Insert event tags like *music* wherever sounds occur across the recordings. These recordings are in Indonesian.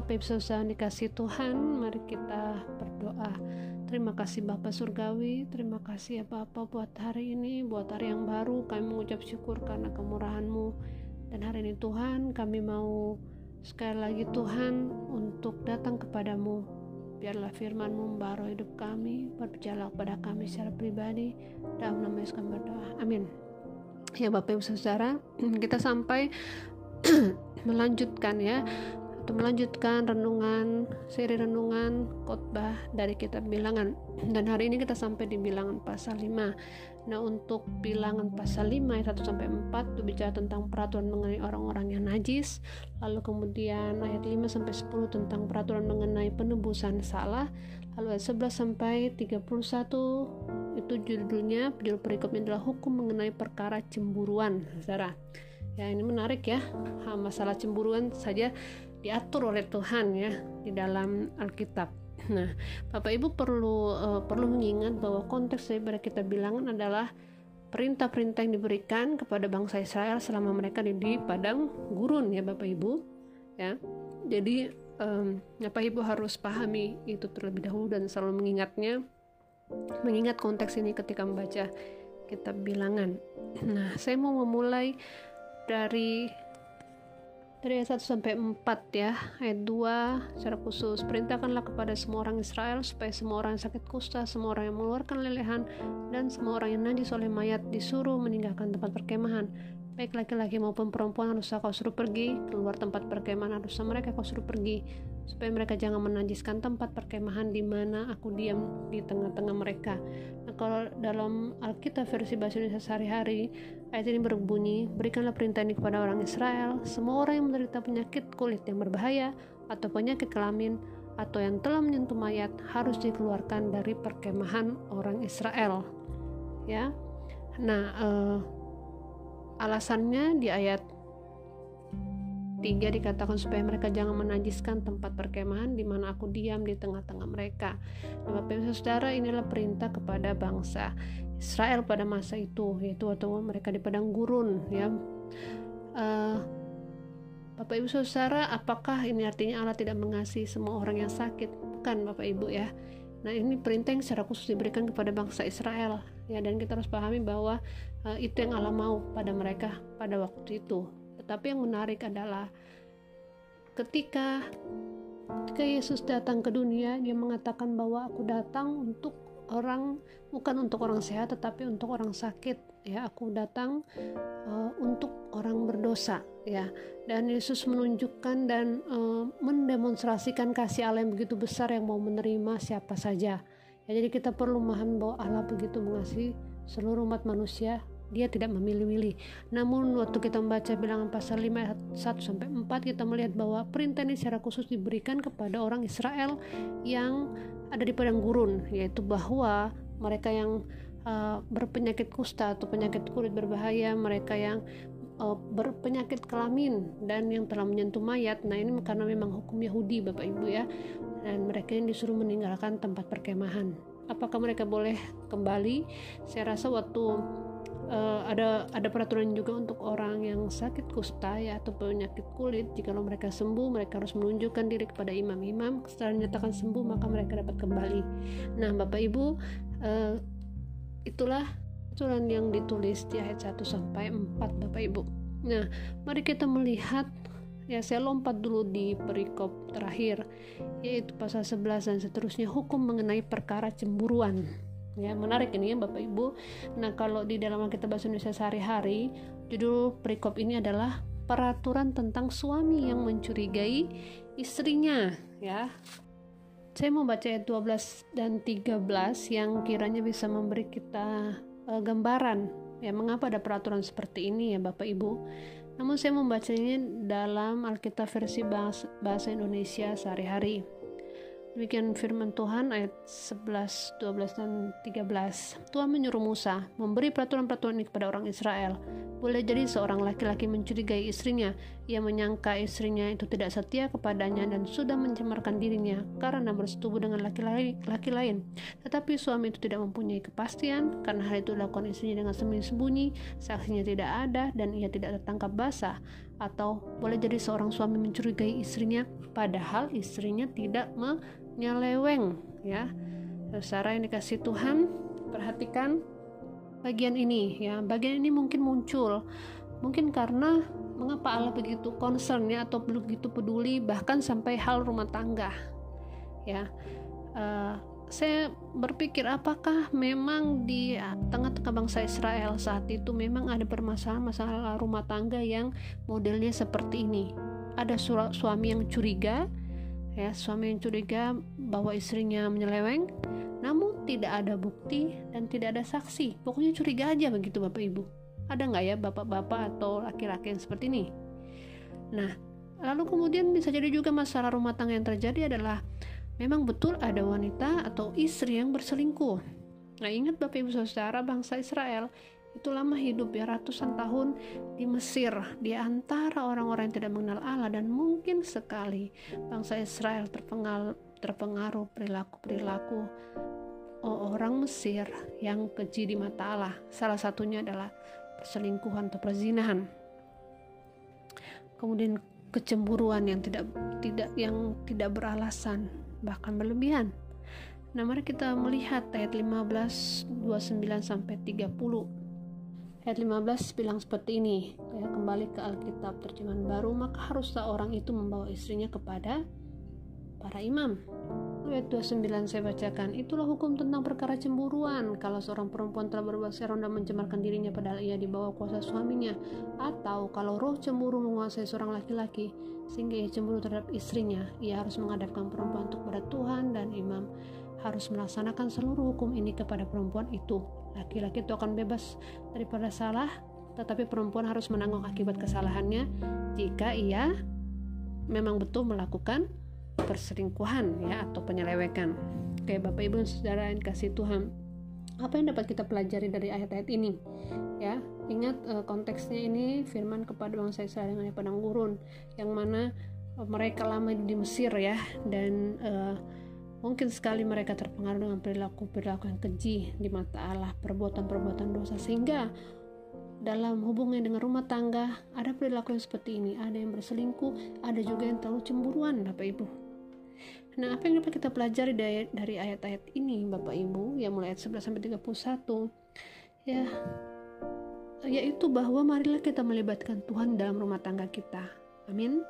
Bapak Ibu Saudara dikasih Tuhan, mari kita berdoa. Terima kasih Bapak Surgawi, terima kasih ya Bapak buat hari ini, buat hari yang baru. Kami mengucap syukur karena kemurahan-Mu. Dan hari ini Tuhan, kami mau sekali lagi Tuhan untuk datang kepadamu. Biarlah firman-Mu membaru hidup kami, berbicara kepada kami secara pribadi. Dalam nama Yesus kami berdoa. Amin. Ya Bapak Ibu Saudara, *clears throat* kita sampai *clears throat* melanjutkan ya atau melanjutkan renungan seri renungan khotbah dari kitab bilangan. Dan hari ini kita sampai di bilangan pasal 5 nah untuk bilangan pasal 5 ayat 1 sampai 4 itu bicara tentang peraturan mengenai orang-orang yang najis. Lalu kemudian ayat 5 sampai 10 tentang peraturan mengenai penebusan salah. Lalu ayat 11 sampai 31 itu judulnya judul perikopnya adalah hukum mengenai perkara cemburuan saudara. Ya ini menarik ya. Masalah cemburuan saja diatur oleh Tuhan ya di dalam Alkitab. Nah Bapak Ibu perlu uh, perlu mengingat bahwa konteks daripada kita bilangan adalah perintah-perintah yang diberikan kepada bangsa Israel selama mereka di, di padang gurun ya Bapak Ibu ya. Jadi um, Bapak Ibu harus pahami itu terlebih dahulu dan selalu mengingatnya mengingat konteks ini ketika membaca kitab bilangan. Nah saya mau memulai dari dari ayat 1 sampai 4 ya ayat 2 secara khusus perintahkanlah kepada semua orang Israel supaya semua orang yang sakit kusta semua orang yang mengeluarkan lelehan dan semua orang yang najis oleh mayat disuruh meninggalkan tempat perkemahan baik laki-laki maupun perempuan harus kau suruh pergi keluar tempat perkemahan harus mereka kau suruh pergi supaya mereka jangan menajiskan tempat perkemahan di mana aku diam di tengah-tengah mereka. Nah, kalau dalam Alkitab versi bahasa Indonesia sehari-hari, ayat ini berbunyi, berikanlah perintah ini kepada orang Israel, semua orang yang menderita penyakit kulit yang berbahaya atau penyakit kelamin atau yang telah menyentuh mayat harus dikeluarkan dari perkemahan orang Israel. Ya. Nah, eh, alasannya di ayat 3 dikatakan supaya mereka jangan menajiskan tempat perkemahan di mana aku diam di tengah-tengah mereka. Nah, Bapak Saudara, inilah perintah kepada bangsa Israel pada masa itu, yaitu waktu mereka di padang gurun, ya. Uh, Bapak Ibu Saudara, apakah ini artinya Allah tidak mengasihi semua orang yang sakit? Bukan, Bapak Ibu ya. Nah, ini perintah yang secara khusus diberikan kepada bangsa Israel, ya, dan kita harus pahami bahwa uh, itu yang Allah mau pada mereka pada waktu itu tapi yang menarik adalah ketika ketika Yesus datang ke dunia, dia mengatakan bahwa aku datang untuk orang bukan untuk orang sehat tetapi untuk orang sakit ya. Aku datang uh, untuk orang berdosa ya. Dan Yesus menunjukkan dan uh, mendemonstrasikan kasih Allah yang begitu besar yang mau menerima siapa saja. Ya jadi kita perlu memahami bahwa Allah begitu mengasihi seluruh umat manusia. Dia tidak memilih-milih. Namun waktu kita membaca bilangan pasal 5 ayat 1 sampai 4 kita melihat bahwa perintah ini secara khusus diberikan kepada orang Israel yang ada di padang gurun, yaitu bahwa mereka yang uh, berpenyakit kusta atau penyakit kulit berbahaya, mereka yang uh, berpenyakit kelamin dan yang telah menyentuh mayat. Nah, ini karena memang hukum Yahudi Bapak Ibu ya. Dan mereka yang disuruh meninggalkan tempat perkemahan. Apakah mereka boleh kembali? Saya rasa waktu uh, ada ada peraturan juga untuk orang yang sakit kusta ya atau penyakit kulit. Jika mereka sembuh mereka harus menunjukkan diri kepada imam-imam. Setelah dinyatakan sembuh maka mereka dapat kembali. Nah bapak ibu uh, itulah aturan yang ditulis di ayat 1 sampai 4 bapak ibu. Nah mari kita melihat. Ya saya lompat dulu di perikop terakhir yaitu pasal 11 dan seterusnya hukum mengenai perkara cemburuan ya menarik ini ya Bapak Ibu. Nah kalau di dalam kita bahasa Indonesia sehari-hari judul perikop ini adalah peraturan tentang suami yang mencurigai istrinya ya. Saya mau baca ayat 12 dan 13 yang kiranya bisa memberi kita uh, gambaran ya mengapa ada peraturan seperti ini ya Bapak Ibu. Namun saya membacanya dalam Alkitab versi bahasa, bahasa Indonesia sehari-hari Demikian firman Tuhan ayat 11, 12, dan 13. Tuhan menyuruh Musa memberi peraturan-peraturan ini kepada orang Israel. Boleh jadi seorang laki-laki mencurigai istrinya. Ia menyangka istrinya itu tidak setia kepadanya dan sudah mencemarkan dirinya karena bersetubuh dengan laki-laki lain. Tetapi suami itu tidak mempunyai kepastian karena hal itu dilakukan istrinya dengan sembunyi-sembunyi, saksinya tidak ada dan ia tidak tertangkap basah. Atau boleh jadi seorang suami mencurigai istrinya padahal istrinya tidak me nyeleweng ya. Saudara yang dikasih Tuhan perhatikan bagian ini ya. Bagian ini mungkin muncul mungkin karena mengapa Allah begitu concern ya atau begitu peduli bahkan sampai hal rumah tangga ya. Uh, saya berpikir apakah memang di tengah-tengah bangsa Israel saat itu memang ada permasalahan masalah rumah tangga yang modelnya seperti ini? Ada suami yang curiga ya suami yang curiga bahwa istrinya menyeleweng namun tidak ada bukti dan tidak ada saksi. Pokoknya curiga aja begitu bapak ibu. Ada nggak ya bapak-bapak atau laki-laki yang seperti ini? Nah lalu kemudian bisa jadi juga masalah rumah tangga yang terjadi adalah memang betul ada wanita atau istri yang berselingkuh. Nah ingat bapak ibu saudara bangsa Israel itu lama hidup ya ratusan tahun di Mesir di antara orang-orang yang tidak mengenal Allah dan mungkin sekali bangsa Israel terpengaruh terpengaruh perilaku-perilaku orang Mesir yang keji di mata Allah. Salah satunya adalah perselingkuhan atau perzinahan. Kemudian kecemburuan yang tidak tidak yang tidak beralasan bahkan berlebihan. Nah, mari kita melihat ayat 15 29 sampai 30 Ayat 15 bilang seperti ini, ya, kembali ke Alkitab terjemahan baru, maka haruslah orang itu membawa istrinya kepada para imam. Ayat 29 saya bacakan, itulah hukum tentang perkara cemburuan. Kalau seorang perempuan telah berbuat seron dan mencemarkan dirinya padahal ia dibawa kuasa suaminya, atau kalau roh cemburu menguasai seorang laki-laki, sehingga ia cemburu terhadap istrinya, ia harus menghadapkan perempuan untuk pada Tuhan dan imam harus melaksanakan seluruh hukum ini kepada perempuan itu. Laki-laki itu akan bebas daripada salah, tetapi perempuan harus menanggung akibat kesalahannya jika ia memang betul melakukan perselingkuhan ya atau penyelewekan. Oke, Bapak Ibu Saudara yang kasih Tuhan. Apa yang dapat kita pelajari dari ayat-ayat ini? Ya, ingat uh, konteksnya ini firman kepada bangsa Israel yang ada padang gurun yang mana mereka lama di Mesir ya dan uh, Mungkin sekali mereka terpengaruh dengan perilaku-perilaku yang keji di mata Allah, perbuatan-perbuatan dosa sehingga dalam hubungan dengan rumah tangga ada perilaku yang seperti ini, ada yang berselingkuh, ada juga yang terlalu cemburuan, Bapak Ibu. Nah, apa yang dapat kita pelajari dari, ayat-ayat ini, Bapak Ibu, yang mulai ayat 11 sampai 31, ya yaitu bahwa marilah kita melibatkan Tuhan dalam rumah tangga kita. Amin.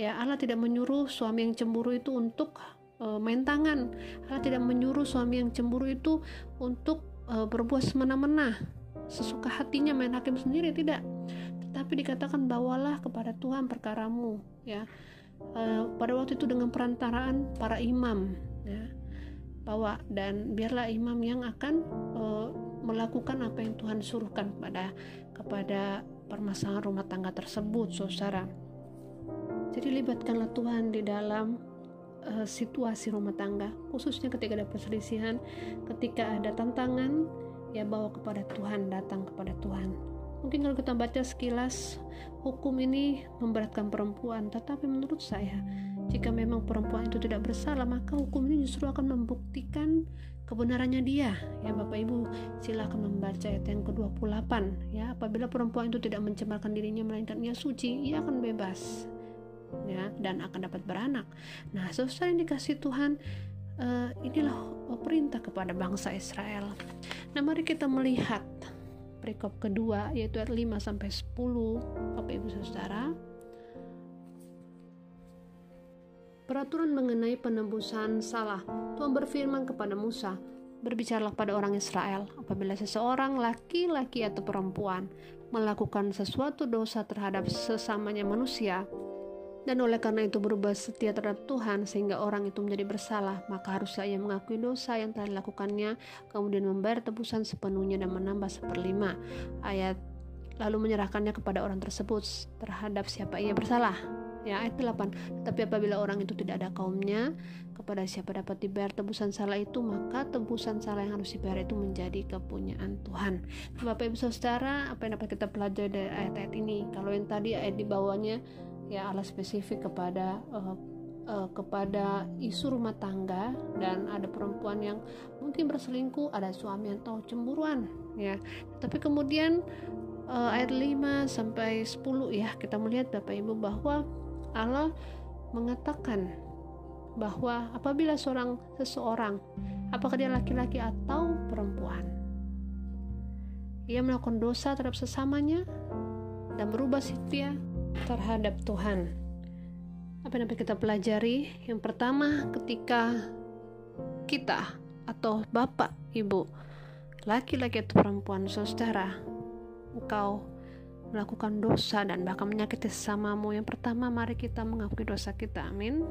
Ya, Allah tidak menyuruh suami yang cemburu itu untuk uh, main tangan. Allah tidak menyuruh suami yang cemburu itu untuk uh, berbuat semena-mena, sesuka hatinya main hakim sendiri tidak. Tetapi dikatakan bawalah kepada Tuhan perkaramu, ya. Uh, pada waktu itu dengan perantaraan para imam, ya. Bawa dan biarlah imam yang akan uh, melakukan apa yang Tuhan suruhkan kepada kepada permasalahan rumah tangga tersebut, saudara. Jadi libatkanlah Tuhan di dalam uh, situasi rumah tangga, khususnya ketika ada perselisihan, ketika ada tantangan, ya bawa kepada Tuhan, datang kepada Tuhan. Mungkin kalau kita baca sekilas, hukum ini memberatkan perempuan, tetapi menurut saya, jika memang perempuan itu tidak bersalah, maka hukum ini justru akan membuktikan kebenarannya dia. Ya Bapak Ibu, silakan membaca ayat yang ke-28 ya. Apabila perempuan itu tidak mencemarkan dirinya melainkan ia suci, ia akan bebas ya dan akan dapat beranak. Nah, saudara yang dikasih Tuhan, uh, inilah perintah kepada bangsa Israel. Nah, mari kita melihat perikop kedua yaitu ayat 5 sampai 10 Bapak Ibu Saudara. Peraturan mengenai penebusan salah. Tuhan berfirman kepada Musa, Berbicaralah pada orang Israel, apabila seseorang laki-laki atau perempuan melakukan sesuatu dosa terhadap sesamanya manusia, dan oleh karena itu berubah setia terhadap Tuhan sehingga orang itu menjadi bersalah, maka haruslah ia mengakui dosa yang telah dilakukannya, kemudian membayar tebusan sepenuhnya dan menambah seperlima. Ayat lalu menyerahkannya kepada orang tersebut terhadap siapa ia bersalah. ya ayat 8 tapi apabila orang itu tidak ada kaumnya kepada siapa dapat dibayar tebusan salah itu maka tebusan salah yang harus dibayar itu menjadi kepunyaan Tuhan Bapak Ibu Saudara apa yang dapat kita pelajari dari ayat-ayat ini kalau yang tadi ayat di bawahnya ya Allah spesifik kepada uh, uh, kepada isu rumah tangga dan ada perempuan yang mungkin berselingkuh, ada suami yang tahu cemburuan ya. Tapi kemudian uh, ayat 5 sampai 10 ya kita melihat Bapak Ibu bahwa Allah mengatakan bahwa apabila seorang seseorang apakah dia laki-laki atau perempuan ia melakukan dosa terhadap sesamanya dan berubah setia terhadap Tuhan apa yang dapat kita pelajari? Yang pertama, ketika kita atau bapak, ibu, laki-laki atau perempuan, saudara, engkau melakukan dosa dan bahkan menyakiti sesamamu. Yang pertama, mari kita mengakui dosa kita. Amin.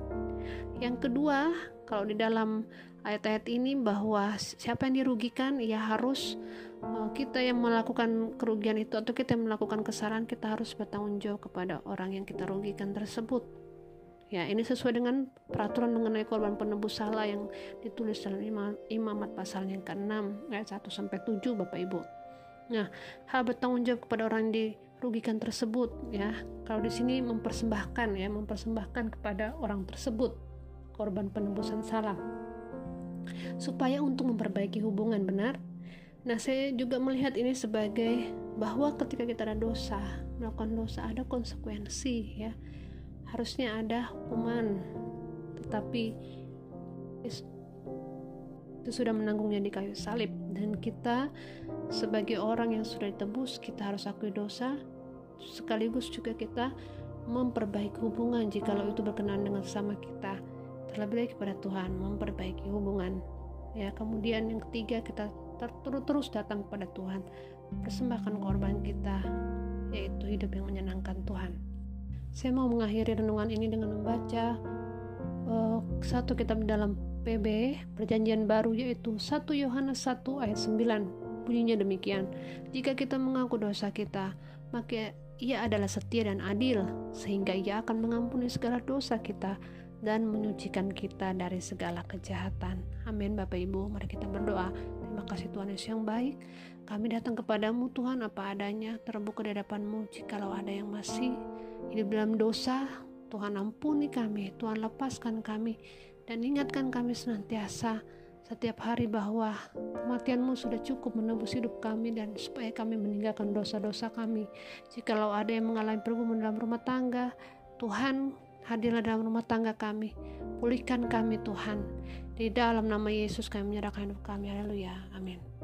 Yang kedua, kalau di dalam ayat-ayat ini bahwa siapa yang dirugikan, ya harus uh, kita yang melakukan kerugian itu atau kita yang melakukan kesalahan, kita harus bertanggung jawab kepada orang yang kita rugikan tersebut. Ya, ini sesuai dengan peraturan mengenai korban penebus salah yang ditulis dalam Imamat pasal yang ke-6 ayat 1 sampai 7 Bapak Ibu. Nah, hal bertanggung jawab kepada orang yang dirugikan tersebut ya. Kalau di sini mempersembahkan ya, mempersembahkan kepada orang tersebut korban penebusan salah supaya untuk memperbaiki hubungan benar. Nah, saya juga melihat ini sebagai bahwa ketika kita ada dosa, melakukan dosa ada konsekuensi ya harusnya ada hukuman tetapi itu sudah menanggungnya di kayu salib. Dan kita sebagai orang yang sudah ditebus kita harus akui dosa. Sekaligus juga kita memperbaiki hubungan jikalau itu berkenan dengan sama kita. Terlebih lagi kepada Tuhan memperbaiki hubungan. Ya kemudian yang ketiga kita terus terus datang kepada Tuhan. Persembahkan korban kita yaitu hidup yang menyenangkan Tuhan. Saya mau mengakhiri renungan ini dengan membaca uh, satu kitab dalam PB perjanjian baru yaitu 1 Yohanes 1 ayat 9 bunyinya demikian jika kita mengaku dosa kita maka ia adalah setia dan adil sehingga ia akan mengampuni segala dosa kita dan menyucikan kita dari segala kejahatan. Amin Bapak Ibu, mari kita berdoa. Terima kasih Tuhan Yesus yang baik. Kami datang kepadamu Tuhan apa adanya, terbuka di hadapanmu jikalau ada yang masih hidup dalam dosa, Tuhan ampuni kami, Tuhan lepaskan kami, dan ingatkan kami senantiasa setiap hari bahwa kematianmu sudah cukup menebus hidup kami dan supaya kami meninggalkan dosa-dosa kami. Jikalau ada yang mengalami pergumulan dalam rumah tangga, Tuhan hadirlah dalam rumah tangga kami. Pulihkan kami Tuhan. Di dalam nama Yesus kami menyerahkan hidup kami. Haleluya. Amin.